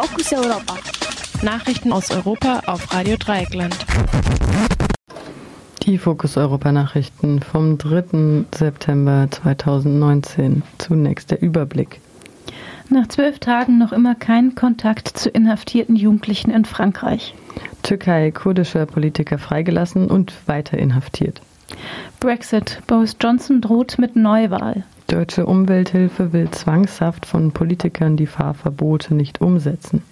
Fokus Europa. Nachrichten aus Europa auf Radio Dreieckland. Die Fokus Europa Nachrichten vom 3. September 2019. Zunächst der Überblick. Nach zwölf Tagen noch immer kein Kontakt zu inhaftierten Jugendlichen in Frankreich. Türkei kurdischer Politiker freigelassen und weiter inhaftiert. Brexit. Boris Johnson droht mit Neuwahl. Deutsche Umwelthilfe will zwangshaft von Politikern die Fahrverbote nicht umsetzen.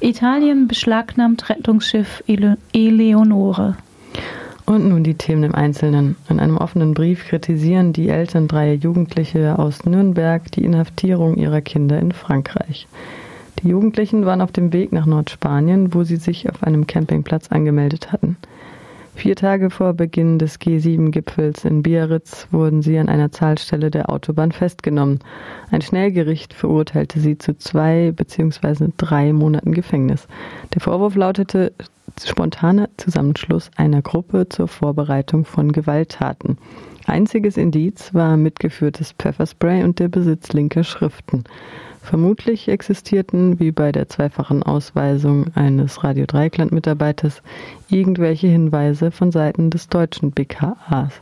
Italien beschlagnahmt Rettungsschiff Ele Eleonore. Und nun die Themen im Einzelnen. In einem offenen Brief kritisieren die Eltern dreier Jugendliche aus Nürnberg die Inhaftierung ihrer Kinder in Frankreich. Die Jugendlichen waren auf dem Weg nach Nordspanien, wo sie sich auf einem Campingplatz angemeldet hatten. Vier Tage vor Beginn des G7-Gipfels in Biarritz wurden sie an einer Zahlstelle der Autobahn festgenommen. Ein Schnellgericht verurteilte sie zu zwei bzw. drei Monaten Gefängnis. Der Vorwurf lautete spontaner Zusammenschluss einer Gruppe zur Vorbereitung von Gewalttaten. Einziges Indiz war mitgeführtes Pfefferspray und der Besitz linker Schriften. Vermutlich existierten, wie bei der zweifachen Ausweisung eines Radio Dreikland-Mitarbeiters, irgendwelche Hinweise von Seiten des deutschen BKAs.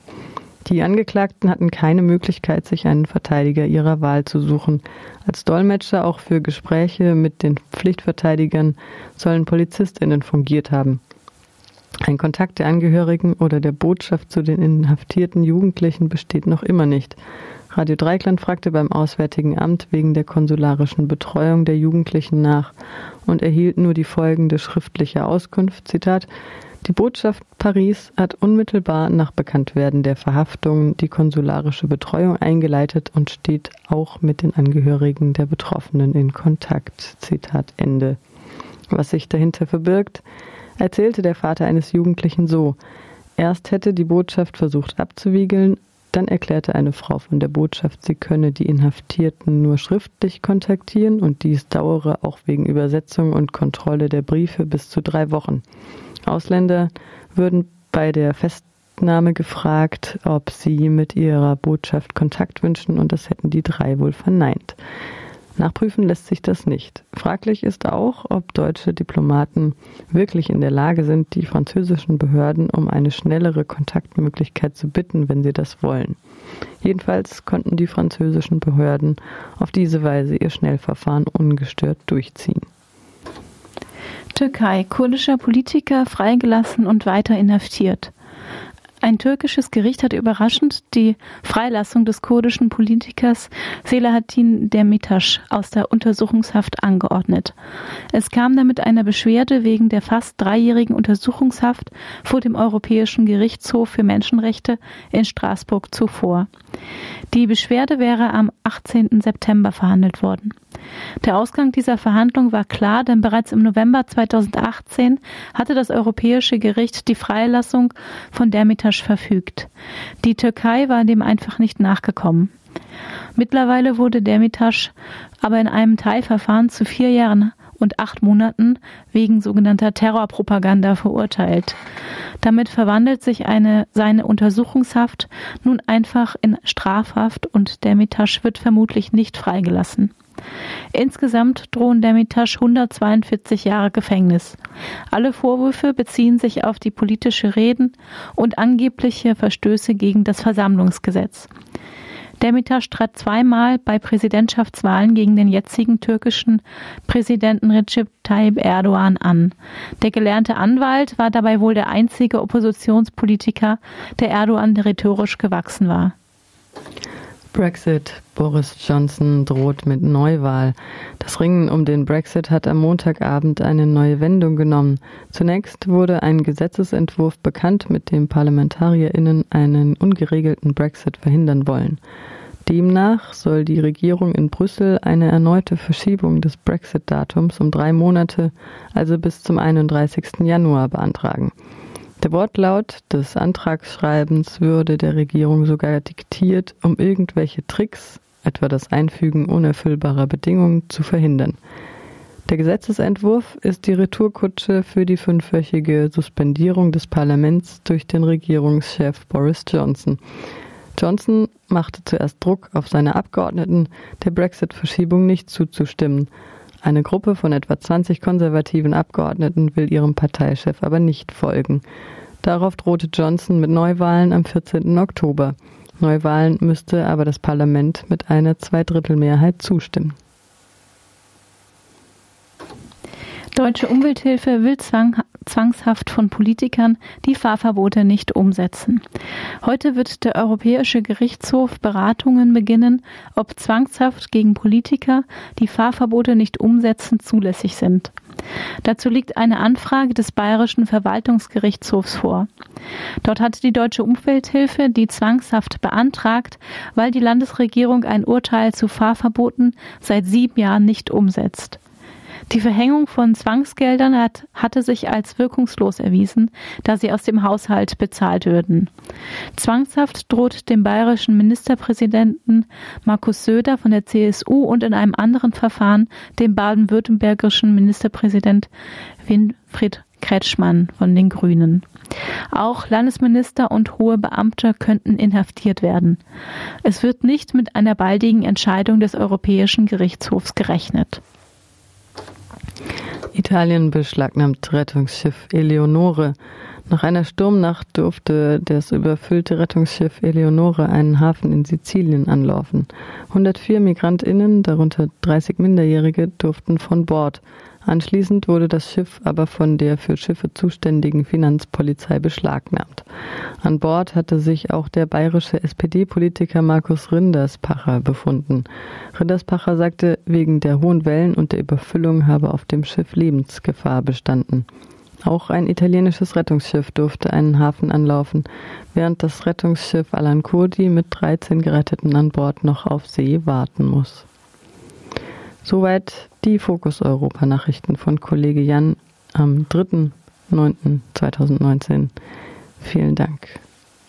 Die Angeklagten hatten keine Möglichkeit, sich einen Verteidiger ihrer Wahl zu suchen. Als Dolmetscher auch für Gespräche mit den Pflichtverteidigern sollen Polizistinnen fungiert haben. Ein Kontakt der Angehörigen oder der Botschaft zu den inhaftierten Jugendlichen besteht noch immer nicht. Radio Dreikland fragte beim Auswärtigen Amt wegen der konsularischen Betreuung der Jugendlichen nach und erhielt nur die folgende schriftliche Auskunft, Zitat, die Botschaft Paris hat unmittelbar nach Bekanntwerden der Verhaftung die konsularische Betreuung eingeleitet und steht auch mit den Angehörigen der Betroffenen in Kontakt. Zitat Ende. Was sich dahinter verbirgt, erzählte der Vater eines Jugendlichen so. Erst hätte die Botschaft versucht abzuwiegeln, dann erklärte eine Frau von der Botschaft, sie könne die Inhaftierten nur schriftlich kontaktieren und dies dauere auch wegen Übersetzung und Kontrolle der Briefe bis zu drei Wochen. Ausländer würden bei der Festnahme gefragt, ob sie mit ihrer Botschaft Kontakt wünschen und das hätten die drei wohl verneint. Nachprüfen lässt sich das nicht. Fraglich ist auch, ob deutsche Diplomaten wirklich in der Lage sind, die französischen Behörden um eine schnellere Kontaktmöglichkeit zu bitten, wenn sie das wollen. Jedenfalls konnten die französischen Behörden auf diese Weise ihr Schnellverfahren ungestört durchziehen. Türkei. Kurdischer Politiker freigelassen und weiter inhaftiert. Ein türkisches Gericht hat überraschend die Freilassung des kurdischen Politikers Selahattin Demirtas aus der Untersuchungshaft angeordnet. Es kam damit einer Beschwerde wegen der fast dreijährigen Untersuchungshaft vor dem Europäischen Gerichtshof für Menschenrechte in Straßburg zuvor. Die Beschwerde wäre am 18. September verhandelt worden. Der Ausgang dieser Verhandlung war klar, denn bereits im November 2018 hatte das Europäische Gericht die Freilassung von Demirtas verfügt. Die Türkei war dem einfach nicht nachgekommen. Mittlerweile wurde Demirtas aber in einem Teilverfahren zu vier Jahren und acht Monaten wegen sogenannter Terrorpropaganda verurteilt. Damit verwandelt sich eine, seine Untersuchungshaft nun einfach in Strafhaft und Demirtas wird vermutlich nicht freigelassen. Insgesamt drohen Demirtas 142 Jahre Gefängnis. Alle Vorwürfe beziehen sich auf die politische Reden und angebliche Verstöße gegen das Versammlungsgesetz. Demirtas trat zweimal bei Präsidentschaftswahlen gegen den jetzigen türkischen Präsidenten Recep Tayyip Erdogan an. Der gelernte Anwalt war dabei wohl der einzige Oppositionspolitiker, der Erdogan rhetorisch gewachsen war. Brexit. Boris Johnson droht mit Neuwahl. Das Ringen um den Brexit hat am Montagabend eine neue Wendung genommen. Zunächst wurde ein Gesetzesentwurf bekannt, mit dem ParlamentarierInnen einen ungeregelten Brexit verhindern wollen. Demnach soll die Regierung in Brüssel eine erneute Verschiebung des Brexit-Datums um drei Monate, also bis zum 31. Januar, beantragen. Der Wortlaut des Antragsschreibens würde der Regierung sogar diktiert, um irgendwelche Tricks, etwa das Einfügen unerfüllbarer Bedingungen, zu verhindern. Der Gesetzesentwurf ist die Retourkutsche für die fünfwöchige Suspendierung des Parlaments durch den Regierungschef Boris Johnson. Johnson machte zuerst Druck auf seine Abgeordneten, der Brexit-Verschiebung nicht zuzustimmen. Eine Gruppe von etwa 20 konservativen Abgeordneten will ihrem Parteichef aber nicht folgen. Darauf drohte Johnson mit Neuwahlen am 14. Oktober. Neuwahlen müsste aber das Parlament mit einer Zweidrittelmehrheit zustimmen. Deutsche Umwelthilfe will zwang, zwangshaft von Politikern die Fahrverbote nicht umsetzen. Heute wird der Europäische Gerichtshof Beratungen beginnen, ob zwangshaft gegen Politiker die Fahrverbote nicht umsetzen zulässig sind. Dazu liegt eine Anfrage des Bayerischen Verwaltungsgerichtshofs vor. Dort hatte die Deutsche Umwelthilfe die Zwangshaft beantragt, weil die Landesregierung ein Urteil zu Fahrverboten seit sieben Jahren nicht umsetzt. Die Verhängung von Zwangsgeldern hat, hatte sich als wirkungslos erwiesen, da sie aus dem Haushalt bezahlt würden. Zwangshaft droht dem bayerischen Ministerpräsidenten Markus Söder von der CSU und in einem anderen Verfahren dem baden-württembergischen Ministerpräsident Winfried Kretschmann von den Grünen. Auch Landesminister und hohe Beamte könnten inhaftiert werden. Es wird nicht mit einer baldigen Entscheidung des Europäischen Gerichtshofs gerechnet. Italien beschlagnahmt Rettungsschiff Eleonore. Nach einer Sturmnacht durfte das überfüllte Rettungsschiff Eleonore einen Hafen in Sizilien anlaufen. 104 Migrantinnen, darunter 30 Minderjährige, durften von Bord. Anschließend wurde das Schiff aber von der für Schiffe zuständigen Finanzpolizei beschlagnahmt. An Bord hatte sich auch der bayerische SPD-Politiker Markus Rinderspacher befunden. Rinderspacher sagte, wegen der hohen Wellen und der Überfüllung habe auf dem Schiff Lebensgefahr bestanden. Auch ein italienisches Rettungsschiff durfte einen Hafen anlaufen, während das Rettungsschiff Alan Kurdi mit 13 Geretteten an Bord noch auf See warten muss. Soweit die Fokus Europa Nachrichten von Kollege Jan am 3.9.2019. Vielen Dank.